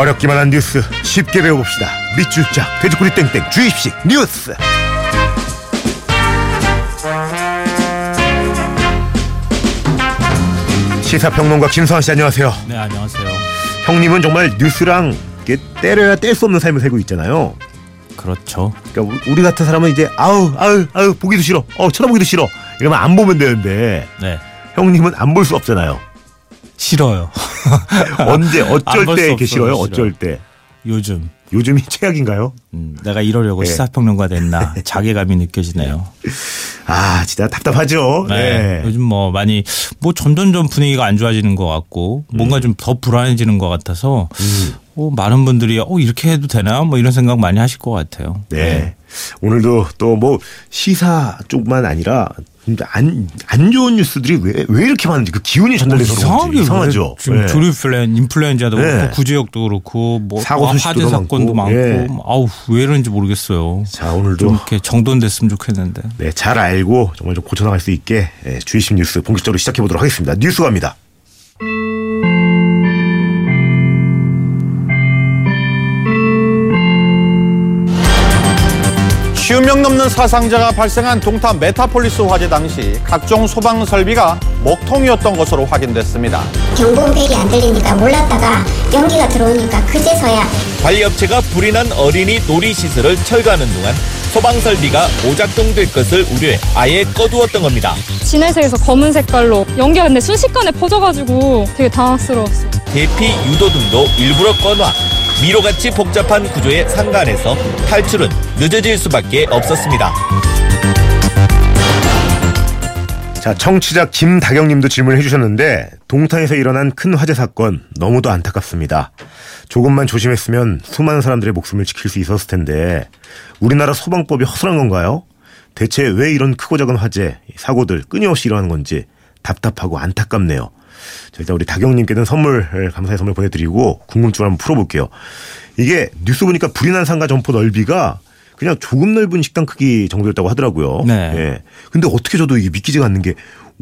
어렵기만 한 뉴스 쉽게 배워봅시다. 밑줄짝 돼지꼬리 땡땡 주입식 뉴스. 시사평론가 김서환 씨 안녕하세요. 네 안녕하세요. 형님은 정말 뉴스랑 이렇게 때려야 뗄 수 없는 삶을 살고 있잖아요. 그렇죠. 그러니까 우리 같은 사람은 이제 아우 아우 아우 보기도 싫어. 어 쳐다보기도 싫어. 이러면 안 보면 되는데 네 형님은 안 볼 수 없잖아요. 싫어요. 언제 안 어쩔 때? 싫어요. 어쩔 때. 요즘 요즘이 최악인가요? 음, 내가 이러려고 네. 시사평론가 됐나 자괴감이 느껴지네요. 아 진짜 답답하죠. 네. 네. 요즘 뭐 많이 뭐 점점 점 분위기가 안 좋아지는 것 같고 뭔가 음. 좀더 불안해지는 것 같아서 어, 많은 분들이 어 이렇게 해도 되나 뭐 이런 생각 많이 하실 것 같아요. 네. 오늘도 또 뭐 시사 쪽만 아니라 안, 안 좋은 뉴스들이 왜, 왜 이렇게 많은지 그 기운이 전달돼서 이상하게 이상하죠. 지금 네. 조류플랜 인플루엔자도 네. 그렇고 구제역도 그렇고 뭐 사고 화재. 사건도 많고 예. 아우 왜 이런지 모르겠어요. 자 오늘도 좀 이렇게 정돈됐으면 좋겠는데. 네, 잘 알고 정말 좀 고쳐나갈 수 있게 예, 주의심 뉴스 본격적으로 시작해 보도록 하겠습니다. 뉴스 갑니다. 쉰 명 넘는 사상자가 발생한 동탄 메타폴리스 화재 당시 각종 소방 설비가 먹통이었던 것으로 확인됐습니다. 경보음벨이 안 들리니까 몰랐다가 연기가 들어오니까 그제서야 관리업체가 불이 난 어린이 놀이시설을 철거하는 동안 소방 설비가 오작동될 것을 우려해 아예 꺼두었던 겁니다. 진해색에서 검은 색깔로 연기가 근데 순식간에 퍼져가지고 되게 당황스러웠어요. 대피 유도 등도 일부러 꺼놔 미로같이 복잡한 구조에 상관해서 탈출은 늦어질 수밖에 없었습니다. 자, 청취자 김다경 님도 질문해 주셨는데 동탄에서 일어난 큰 화재 사건 너무도 안타깝습니다. 조금만 조심했으면 수많은 사람들의 목숨을 지킬 수 있었을 텐데 우리나라 소방법이 허술한 건가요? 대체 왜 이런 크고 작은 화재, 사고들 끊임없이 일어나는 건지 답답하고 안타깝네요. 자, 일단 우리 다경 님께는 선물 감사의 선물 보내드리고 궁금증을 한번 풀어볼게요. 이게 뉴스 보니까 불이 난 상가 점포 넓이가 그냥 조금 넓은 식당 크기 정도였다고 하더라고요. 네. 예. 근데 어떻게 저도 이게 믿기지가 않는 게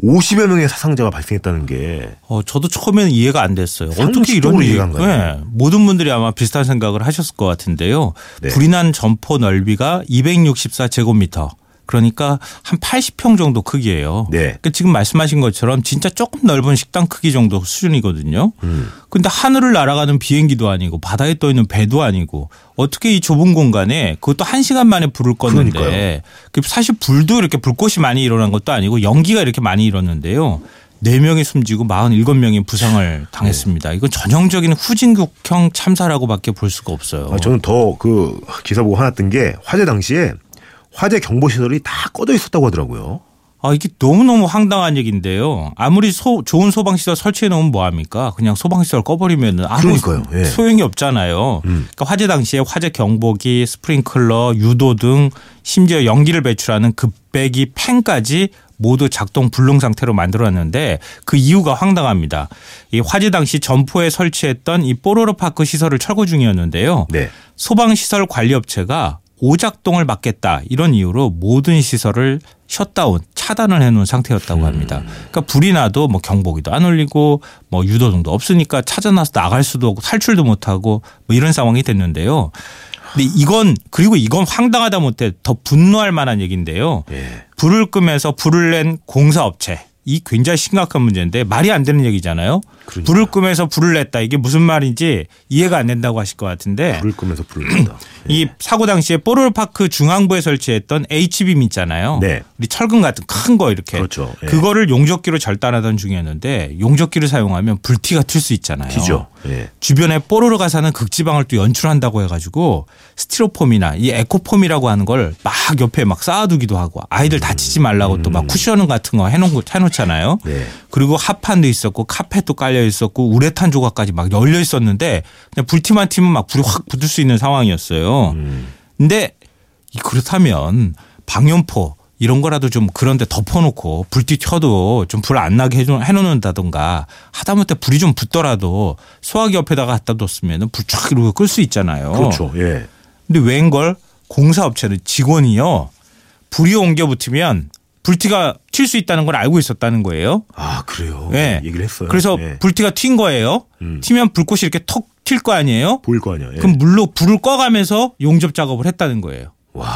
50여 명의 사상자가 발생했다는 게 어, 저도 처음에는 이해가 안 됐어요. 어떻게 이런 이해가 안 가요. 네, 모든 분들이 아마 비슷한 생각을 하셨을 것 같은데요. 네. 불이 난 점포 넓이가 264제곱미터. 그러니까 한 80평 정도 크기예요. 네. 그러니까 지금 말씀하신 것처럼 진짜 조금 넓은 식당 크기 정도 수준이거든요. 음. 근데 하늘을 날아가는 비행기도 아니고 바다에 떠 있는 배도 아니고 어떻게 이 좁은 공간에 그것도 한 시간 만에 불을 껐는데 그러니까요. 그 사실 불도 이렇게 불꽃이 많이 일어난 것도 아니고 연기가 이렇게 많이 일었는데요. 네명이 숨지고 47명이 부상을 당했습니다. 이건 전형적인 후진국형 참사라고밖에 볼 수가 없어요. 아, 저는 더 그 기사 보고 화났던 게 화재 당시에 화재 경보 시설이 다 꺼져 있었다고 하더라고요. 아, 이게 너무너무 황당한 얘기인데요. 아무리 소, 좋은 소방시설 설치해 놓으면 뭐합니까? 그냥 소방시설 꺼버리면 아무. 예. 소용이 없잖아요. 음. 그러니까 화재 당시에 화재 경보기, 스프링클러, 유도 등 심지어 연기를 배출하는 급배기 팬까지 모두 작동 불능 상태로 만들어놨는데 그 이유가 황당합니다. 이 화재 당시 점포에 설치했던 이 뽀로로 파크 시설을 철거 중이었는데요. 네. 소방시설 관리업체가 오작동을 막겠다 이런 이유로 모든 시설을 셧다운 차단을 해놓은 상태였다고 합니다. 그러니까 불이 나도 뭐 경보기도 안 울리고 뭐 유도등도 없으니까 찾아나서 나갈 수도 없고 탈출도 못하고 뭐 이런 상황이 됐는데요. 근데 이건 그리고 이건 황당하다 못해 더 분노할 만한 얘기인데요. 예. 불을 끄면서 불을 낸 공사업체 이 굉장히 심각한 문제인데 말이 안 되는 얘기잖아요. 그러니까요. 불을 끄면서 불을 냈다 이게 무슨 말인지 이해가 안 된다고 하실 것 같은데 불을 끄면서 불을 냈다. 이 사고 당시에 뽀로로파크 중앙부에 설치했던 H빔 있잖아요. 네. 우리 철근 같은 큰 거 이렇게. 그렇죠. 예. 그거를 용접기로 절단하던 중이었는데 용접기를 사용하면 불티가 튈 수 있잖아요. 기죠. 예. 주변에 뽀로로가 사는 극지방을 또 연출한다고 해가지고 스티로폼이나 이 에코폼이라고 하는 걸 막 옆에 막 쌓아두기도 하고 아이들 다치지 말라고 또막 쿠션 같은 거 해놓고 해놓잖아요. 네. 그리고 합판도 있었고 카펫도 깔려 있었고 우레탄 조각까지 막 열려 있었는데 그냥 불티만 튀면 막 불이 확 붙을 수 있는 상황이었어요. 근데 이 그렇다면 방염포 이런 거라도 좀 그런데 덮어놓고 불띠 켜도 좀 불 안 나게 해놓- 해놓는다던가 하다못해 불이 좀 붙더라도 소화기 옆에다가 갖다 뒀으면 불쫙 이러고 끌 수 있잖아요. 그렇죠. 예. 근데 웬걸 공사업체는 직원이요 불이 옮겨 붙으면 불티가 튈 수 있다는 걸 알고 있었다는 거예요. 아 그래요. 예. 얘기를 했어요. 그래서 예. 불티가 튄 거예요. 음. 튀면 불꽃이 이렇게 턱 튈 거 아니에요? 보일 거 아니야. 예. 그럼 물로 불을 꺼가면서 용접 작업을 했다는 거예요. 와.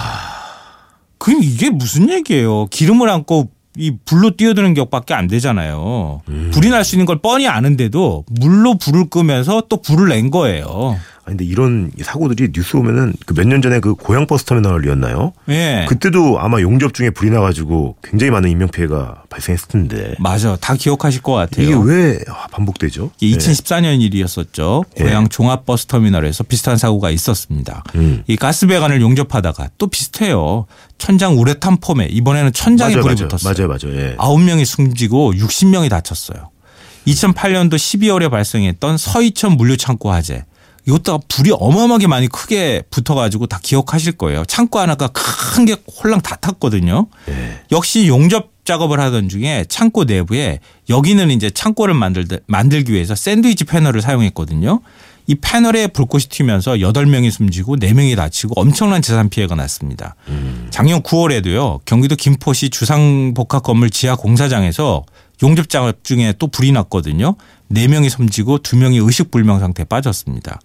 그럼 이게 무슨 얘기예요? 기름을 안고 이 불로 뛰어드는 격밖에 안 되잖아요. 음. 불이 날 수 있는 걸 뻔히 아는데도 물로 불을 끄면서 또 불을 낸 거예요. 아니 근데 이런 사고들이 뉴스 보면은 그 몇 년 전에 그 고양 버스 터미널이었나요? 예. 그때도 아마 용접 중에 불이 나가지고 굉장히 많은 인명 피해가 발생했을 텐데 맞아. 다 기억하실 것 같아요. 이게 왜 반복되죠? 이게 네. 2014년 일이었었죠. 예. 고양 종합 버스 터미널에서 비슷한 사고가 있었습니다. 음. 이 가스 배관을 용접하다가 또 비슷해요. 천장 우레탄 폼에 이번에는 천장에 맞아요, 불이 맞아요. 붙었어요. 맞아요, 맞아요. 예. 아홉 명이 숨지고 60명이 다쳤어요. 2008년도 12월에 발생했던 서이천 물류창고 화재. 이것도 불이 어마어마하게 많이 크게 붙어가지고 다 기억하실 거예요. 창고 하나가 큰 게 홀랑 다 탔거든요. 예. 역시 용접 작업을 하던 중에 창고 내부에 여기는 이제 창고를 만들, 만들기 위해서 샌드위치 패널을 사용했거든요. 이 패널에 불꽃이 튀면서 8명이 숨지고 4명이 다치고 엄청난 재산 피해가 났습니다. 작년 9월에도요. 경기도 김포시 주상복합 건물 지하 공사장에서 용접 작업 중에 또 불이 났거든요. 4명이 숨지고 2명이 의식불명 상태에 빠졌습니다.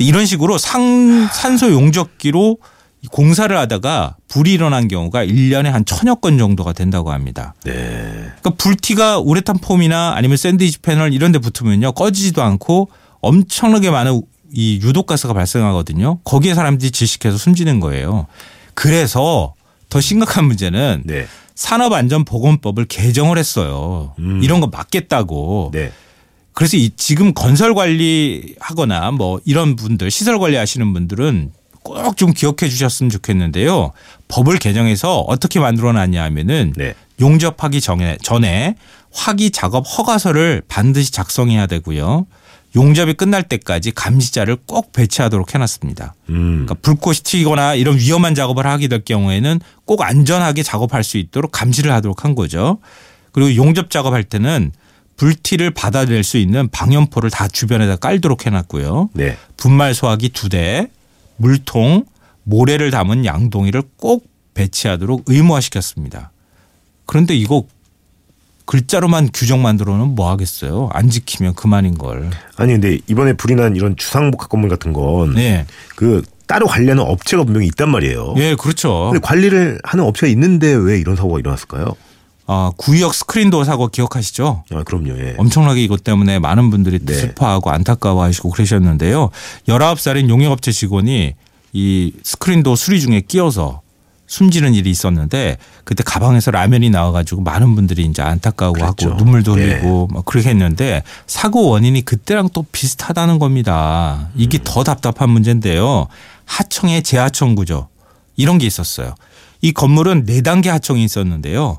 근데 이런 식으로 상, 산소 용접기로 공사를 하다가 불이 일어난 경우가 1년에 한 천여 건 정도가 된다고 합니다. 네. 그러니까 불티가 우레탄 폼이나 아니면 샌드위치 패널 이런 데 붙으면요. 꺼지지도 않고 엄청나게 많은 이 유독가스가 발생하거든요. 거기에 사람들이 질식해서 숨지는 거예요. 그래서 더 심각한 문제는 네. 산업안전보건법을 개정을 했어요. 음. 이런 거 막겠다고. 네. 그래서 이 지금 건설 관리하거나 뭐 이런 분들 시설 관리하시는 분들은 꼭 좀 기억해 주셨으면 좋겠는데요. 법을 개정해서 어떻게 만들어 놨냐 하면은 네. 용접하기 전에 전에 화기 작업 허가서를 반드시 작성해야 되고요. 용접이 끝날 때까지 감시자를 꼭 배치하도록 해놨습니다. 음. 그러니까 불꽃이 튀거나 이런 위험한 작업을 하게 될 경우에는 꼭 안전하게 작업할 수 있도록 감시를 하도록 한 거죠. 그리고 용접 작업할 때는 불티를 받아낼 수 있는 방염포를 다 주변에다 깔도록 해놨고요. 네. 분말 소화기 두 대, 물통, 모래를 담은 양동이를 꼭 배치하도록 의무화시켰습니다. 그런데 이거 글자로만 규정 만들어는 뭐 하겠어요? 안 지키면 그만인 걸. 아니 근데 이번에 불이 난 이런 주상복합 건물 같은 건그 네. 따로 관리하는 업체가 분명히 있단 말이에요. 예, 그렇죠. 근데 관리를 하는 업체가 있는데 왜 이런 사고가 일어났을까요? 아, 구의역 스크린도어 사고 기억하시죠? 아, 그럼요. 예. 엄청나게 이것 때문에 많은 분들이 네. 슬퍼하고 안타까워하시고 그러셨는데요. 19살인 용역업체 직원이 이 스크린도어 수리 중에 끼어서 숨지는 일이 있었는데 그때 가방에서 라면이 나와가지고 많은 분들이 이제 안타까워하고 그랬죠. 눈물도 흘리고 막 그렇게 했는데 사고 원인이 그때랑 또 비슷하다는 겁니다. 이게 더 답답한 문제인데요. 하청의 재하청 구조 이런 게 있었어요. 이 건물은 네 단계 하청이 있었는데요.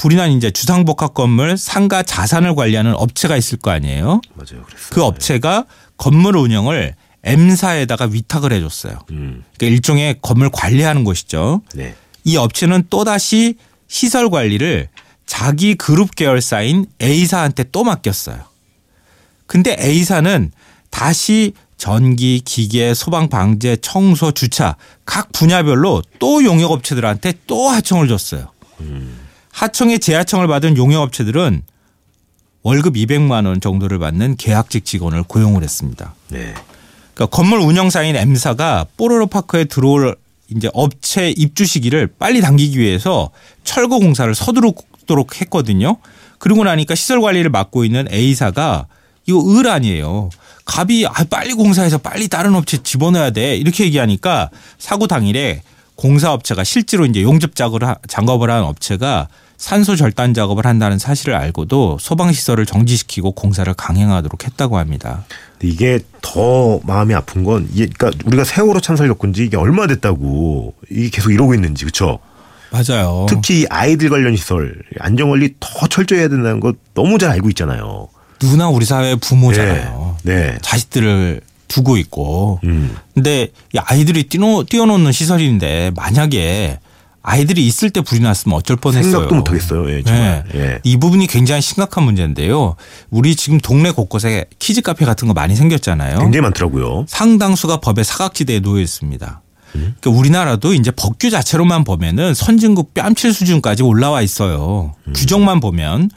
불이 난 이제 주상복합 건물 상가 자산을 관리하는 업체가 있을 거 아니에요. 맞아요. 그랬어요. 그 업체가 건물 운영을 M사에다가 위탁을 해줬어요. 음. 그러니까 일종의 건물 관리하는 곳이죠. 네. 이 업체는 또다시 시설 관리를 자기 그룹 계열사인 A사한테 또 맡겼어요. 근데 A사는 다시 전기, 기계, 소방 방제, 청소, 주차 각 분야별로 또 용역 업체들한테 또 하청을 줬어요. 하청의 재하청을 받은 용역업체들은 월급 200만 원 정도를 받는 계약직 직원을 고용을 했습니다. 네. 그러니까 건물 운영사인 M사가 뽀로로 파크에 들어올 이제 업체 입주 시기를 빨리 당기기 위해서 철거 공사를 서두르도록 했거든요. 그러고 나니까 시설 관리를 맡고 있는 A사가 이거 을 아니에요. 갑이 아, 빨리 공사해서 빨리 다른 업체 집어넣어야 돼. 이렇게 얘기하니까 사고 당일에 공사업체가 실제로 이제 용접 작업을 하- 작업을 한 업체가 산소 절단 작업을 한다는 사실을 알고도 소방 시설을 정지시키고 공사를 강행하도록 했다고 합니다. 이게 더 마음이 아픈 건 이게 그러니까 우리가 세월호 참사를 겪은 지 이게 얼마 됐다고 이게 계속 이러고 있는지 그렇죠. 맞아요. 특히 이 아이들 관련 시설 안전 관리 더 철저히 해야 된다는 거 너무 잘 알고 있잖아요. 누구나 우리 사회의 부모잖아요. 네. 네. 자식들을 두고 있고. 음. 근데 이 아이들이 뛰노, 뛰어놓는 시설인데 만약에 아이들이 있을 때 불이 났으면 어쩔 뻔했어요. 생각도 못 하겠어요. 예, 정말. 네. 예. 이 부분이 굉장히 심각한 문제인데요. 우리 지금 동네 곳곳에 키즈 카페 같은 거 많이 생겼잖아요. 굉장히 많더라고요. 상당수가 법의 사각지대에 놓여 있습니다. 그러니까 우리나라도 이제 법규 자체로만 보면은 선진국 뺨칠 수준까지 올라와 있어요. 규정만 보면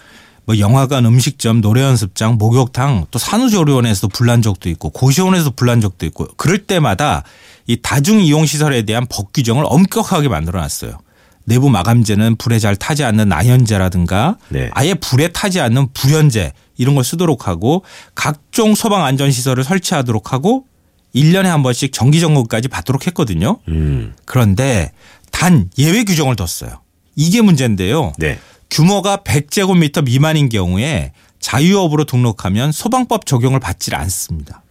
뭐 영화관, 음식점, 노래 연습장, 목욕탕, 또 산후조리원에서도 불난 적도 있고 고시원에서 불난 적도 있고 그럴 때마다 이 다중 이용 시설에 대한 법 규정을 엄격하게 만들어 놨어요. 내부 마감재는 불에 잘 타지 않는 나연재라든가 네. 아예 불에 타지 않는 불연재 이런 걸 쓰도록 하고 각종 소방 안전 시설을 설치하도록 하고 1년에 한 번씩 정기 점검까지 받도록 했거든요. 음. 그런데 단 예외 규정을 뒀어요. 이게 문제인데요. 네. 규모가 100제곱미터 미만인 경우에 자유업으로 등록하면 소방법 적용을 받질 않습니다.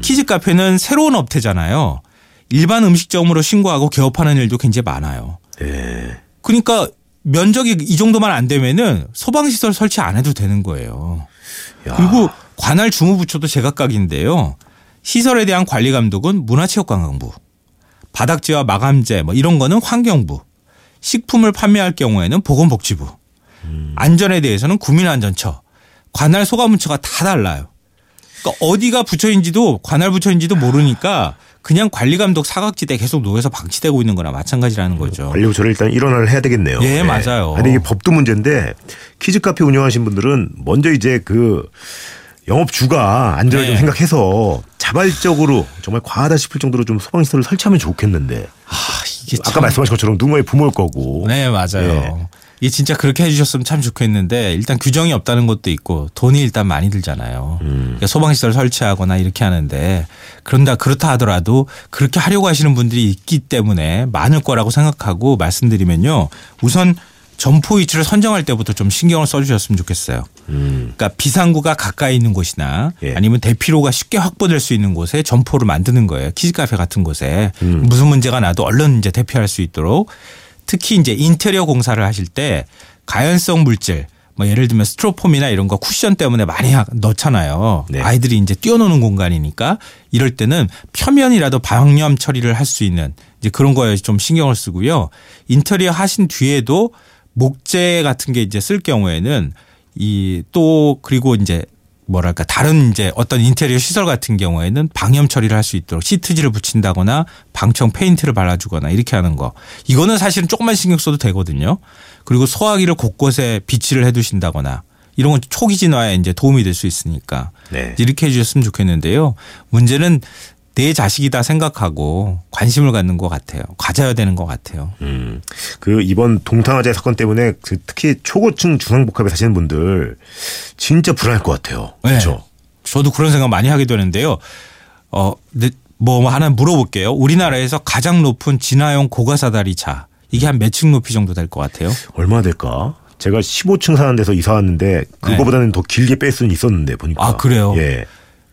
키즈 카페는 새로운 업태잖아요. 일반 음식점으로 신고하고 개업하는 일도 굉장히 많아요. 네. 그러니까 면적이 이 정도만 안 되면은 소방시설 설치 안 해도 되는 거예요. 야. 그리고 관할 주무부처도 제각각인데요. 시설에 대한 관리 감독은 문화체육관광부, 바닥재와 마감재 뭐 이런 거는 환경부, 식품을 판매할 경우에는 보건복지부, 안전에 대해서는 국민안전처, 관할 소가문처가 다 달라요. 그러니까 어디가 부처인지도 관할 부처인지도 모르니까 그냥 관리 감독 사각지대 계속 놓여서 방치되고 있는 거나 마찬가지라는 거죠. 관리 부처를 일단 일원화를 해야 되겠네요. 예, 맞아요. 아니 이게 법도 문제인데 키즈 카페 운영하신 분들은 먼저 이제 그 영업주가 안전을 좀 네. 생각해서 자발적으로 정말 과하다 싶을 정도로 좀 소방시설을 설치하면 좋겠는데 아, 이게 아까 참- 말씀하신 것처럼 누군가의 부모일 거고 네, 맞아요. 예. 이게 진짜 그렇게 해주셨으면 참 좋겠는데 일단 규정이 없다는 것도 있고 돈이 일단 많이 들잖아요. 그러니까 소방시설 설치하거나 이렇게 하는데 그런다 그렇다 하더라도 그렇게 하려고 하시는 분들이 있기 때문에 많을 거라고 생각하고 말씀드리면요. 우선 점포 위치를 선정할 때부터 좀 신경을 써주셨으면 좋겠어요. 그러니까 비상구가 가까이 있는 곳이나 예. 아니면 대피로가 쉽게 확보될 수 있는 곳에 점포를 만드는 거예요. 키즈카페 같은 곳에 무슨 문제가 나도 얼른 이제 대피할 수 있도록 특히 이제 인테리어 공사를 하실 때 가연성 물질 뭐 예를 들면 스트로폼이나 이런 거 쿠션 때문에 많이 하- 넣잖아요. 네. 아이들이 이제 뛰어노는 공간이니까 이럴 때는 표면이라도 방염 처리를 할 수 있는 이제 그런 거에 좀 신경을 쓰고요. 인테리어 하신 뒤에도 목재 같은 게 이제 쓸 경우에는 이 또 그리고 이제 뭐랄까 다른 이제 어떤 인테리어 시설 같은 경우에는 방염 처리를 할 수 있도록 시트지를 붙인다거나 방청 페인트를 발라주거나 이렇게 하는 거 이거는 사실은 조금만 신경 써도 되거든요. 그리고 소화기를 곳곳에 비치를 해두신다거나 이런 건 초기 진화에 이제 도움이 될 수 있으니까 네. 이렇게 해주셨으면 좋겠는데요. 문제는 내 자식이다 생각하고 관심을 갖는 것 같아요. 가져야 되는 것 같아요. 음. 그 이번 동탄화재 사건 때문에 그 특히 초고층 중앙복합에 사시는 분들 진짜 불안할 것 같아요. 네. 그렇죠. 저도 그런 생각 많이 하게 되는데요. 어, 네, 뭐 하나 물어볼게요. 우리나라에서 가장 높은 진화용 고가사다리 차 이게 한 몇 층 높이 정도 될 것 같아요? 얼마나 될까? 제가 15층 사는 데서 이사 왔는데 그거보다는 더 길게 뺄 수는 있었는데 보니까. 네. 아, 그래요? 예.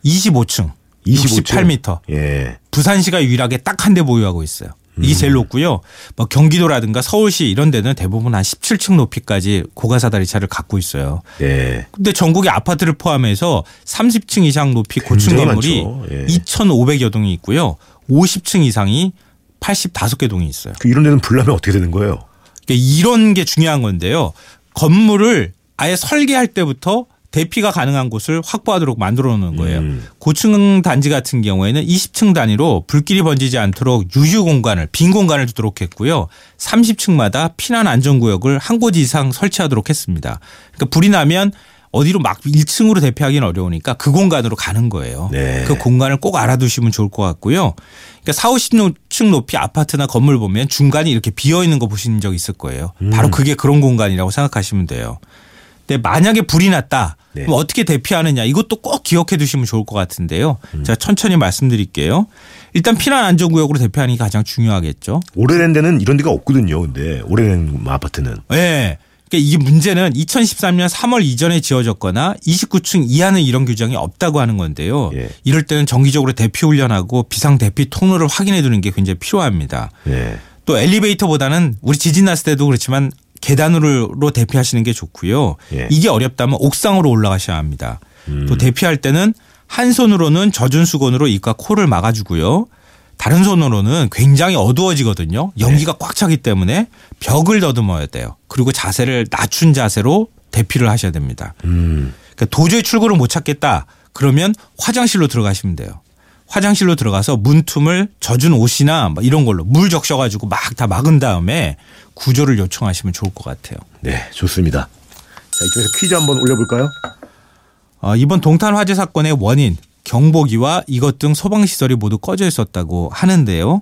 25층, 25층. 68m. 예. 부산시가 유일하게 딱 한 대 보유하고 있어요. 이게 제일 높고요. 뭐 경기도라든가 서울시 이런 데는 대부분 한 17층 높이까지 고가사 다리 차를 갖고 있어요. 예. 근데 전국의 아파트를 포함해서 30층 이상 높이 고층 건물이. 예. 2,500여 동이 있고요. 50층 이상이 85개 동이 있어요. 그 이런 데는 불나면 어떻게 되는 거예요? 그러니까 이런 게 중요한 건데요. 건물을 아예 설계할 때부터 대피가 가능한 곳을 확보하도록 만들어 놓는 거예요. 음. 고층 단지 같은 경우에는 20층 단위로 불길이 번지지 않도록 유휴 공간을 빈 공간을 두도록 했고요. 30층마다 피난 안전 구역을 한 곳 이상 설치하도록 했습니다. 그러니까 불이 나면 어디로 막 1층으로 대피하기는 어려우니까 그 공간으로 가는 거예요. 네. 그 공간을 꼭 알아두시면 좋을 것 같고요. 그러니까 4, 50층 높이 아파트나 건물 보면 중간이 이렇게 비어 있는 거 보신 적 있을 거예요. 음. 바로 그게 그런 공간이라고 생각하시면 돼요. 근데 만약에 불이 났다. 네. 그럼 어떻게 대피하느냐 이것도 꼭 기억해 두시면 좋을 것 같은데요. 음. 제가 천천히 말씀드릴게요. 일단 피난 안전 구역으로 대피하는 게 가장 중요하겠죠. 오래된 데는 이런 데가 없거든요. 근데 오래된 아파트는. 예. 그러니까 이 문제는 2013년 3월 이전에 지어졌거나 29층 이하는 이런 규정이 없다고 하는 건데요. 예. 이럴 때는 정기적으로 대피 훈련하고 비상 대피 통로를 확인해 두는 게 굉장히 필요합니다. 예. 또 엘리베이터보다는 우리 지진 났을 때도 그렇지만 계단으로 대피하시는 게 좋고요. 예. 이게 어렵다면 옥상으로 올라가셔야 합니다. 또 대피할 때는 한 손으로는 젖은 수건으로 입과 코를 막아주고요. 다른 손으로는 굉장히 어두워지거든요. 연기가 꽉 차기 때문에 벽을 더듬어야 돼요. 그리고 자세를 낮춘 자세로 대피를 하셔야 됩니다. 음. 그러니까 도저히 출구를 못 찾겠다. 그러면 화장실로 들어가시면 돼요. 화장실로 들어가서 문틈을 젖은 옷이나 뭐 이런 걸로 물 적셔가지고 막 다 막은 다음에 구조를 요청하시면 좋을 것 같아요. 네, 좋습니다. 자, 이쪽에서 퀴즈 한번 올려볼까요? 어, 이번 동탄 화재 사건의 원인 경보기와 이것 등 소방 시설이 모두 꺼져 있었다고 하는데요.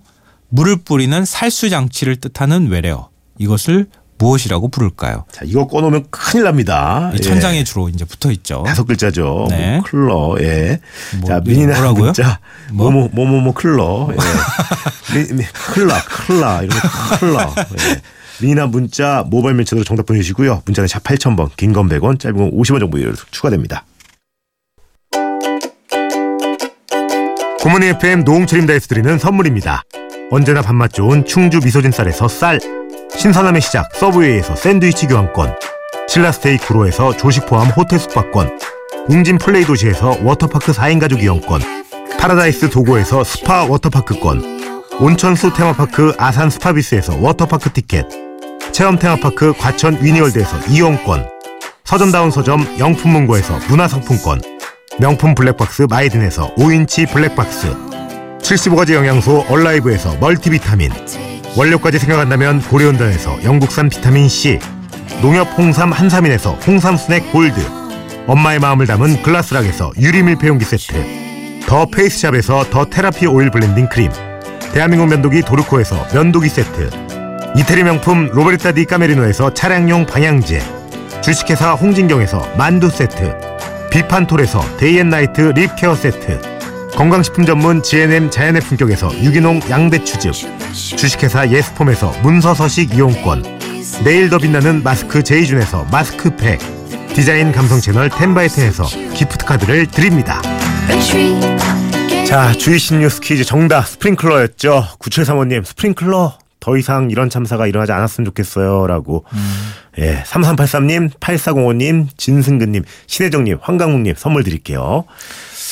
물을 뿌리는 살수 장치를 뜻하는 외래어 이것을 무엇이라고 부를까요? 자, 이거 꺼놓으면 큰일 납니다. 이 천장에 주로 이제 붙어 있죠. 다섯 글자죠. 네. 뭐 클러, 예. 뭐, 자, 미니나 뭐라고요? 문자, 뭐? 뭐뭐, 뭐뭐뭐 클러, 예. 미, 미, 클라, 클라, 이런 거 클러, 예. 미니나 문자, 모바일 매체로 정답 보내주시고요. 문자는 샵 8000번, 긴 건 100원, 짧은 건 50원 정도 유료 추가됩니다. 굿모닝 FM 노홍철입니다에서 드리는 선물입니다. 언제나 밥맛 좋은 충주 미소진 쌀에서 쌀, 신선함의 시작 서브웨이에서 샌드위치 교환권, 신라 스테이 구로에서 조식 포함 호텔 숙박권, 웅진 플레이 도시에서 워터파크 4인 가족 이용권, 파라다이스 도고에서 스파 워터파크권, 온천수 테마파크 아산 스파비스에서 워터파크 티켓, 체험 테마파크 과천 위니월드에서 이용권, 서점다운 서점 영풍문고에서 문화상품권, 명품 블랙박스 마이든에서 5인치 블랙박스, 75가지 영양소 얼라이브에서 멀티비타민, 원료까지 생각한다면 고려은단에서 영국산 비타민C, 농협 홍삼 한삼인에서 홍삼 스낵 골드, 엄마의 마음을 담은 글라스락에서 유리 밀폐용기 세트, 더 페이스샵에서 더 테라피 오일 블렌딩 크림, 대한민국 면도기 도르코에서 면도기 세트, 이태리 명품 로베르타 디 까메리노에서 차량용 방향제, 주식회사 홍진경에서 만두 세트, 비판톨에서 Day and Night lip care 세트, 건강식품 전문 GNM 자연의 품격에서 유기농 양배추즙, 주식회사 예스폼에서 문서서식 이용권, 내일 더 빛나는 마스크 제이준에서 마스크팩, 디자인 감성 채널 텐바이텐에서 기프트카드를 드립니다. 자, 주이신 뉴스 퀴즈 정답 스프링클러였죠. 9735님, 스프링클러 더 이상 이런 참사가 일어나지 않았으면 좋겠어요. 라고. 예, 3383님, 8405님, 진승근님, 신혜정님, 황강묵님 선물 드릴게요.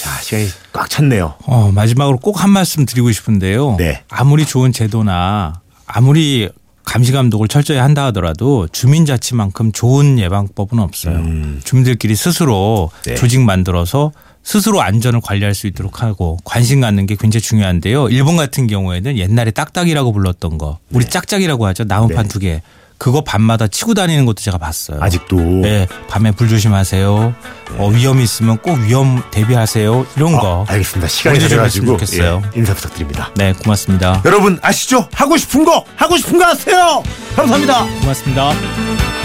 자, 시간이 꽉 찼네요. 어, 마지막으로 꼭 한 말씀 드리고 싶은데요. 네. 아무리 좋은 제도나 아무리 감시 감독을 철저히 한다 하더라도 주민 자치만큼 좋은 예방법은 없어요. 주민들끼리 스스로 음. 네. 조직 만들어서 스스로 안전을 관리할 수 있도록 하고 관심 갖는 게 굉장히 중요한데요. 일본 같은 경우에는 옛날에 딱딱이라고 불렀던 거, 우리 짝짝이라고 하죠. 나무판 네. 두 개. 그거 밤마다 치고 다니는 것도 제가 봤어요. 아직도. 네, 밤에 불 조심하세요. 어, 위험이 있으면 꼭 위험 대비하세요. 이런 거. 아, 알겠습니다. 시간이 했으면 좋겠어요. 예, 인사 부탁드립니다. 네, 고맙습니다. 여러분 아시죠? 하고 싶은 거 하고 싶은 거 하세요. 감사합니다. 고맙습니다.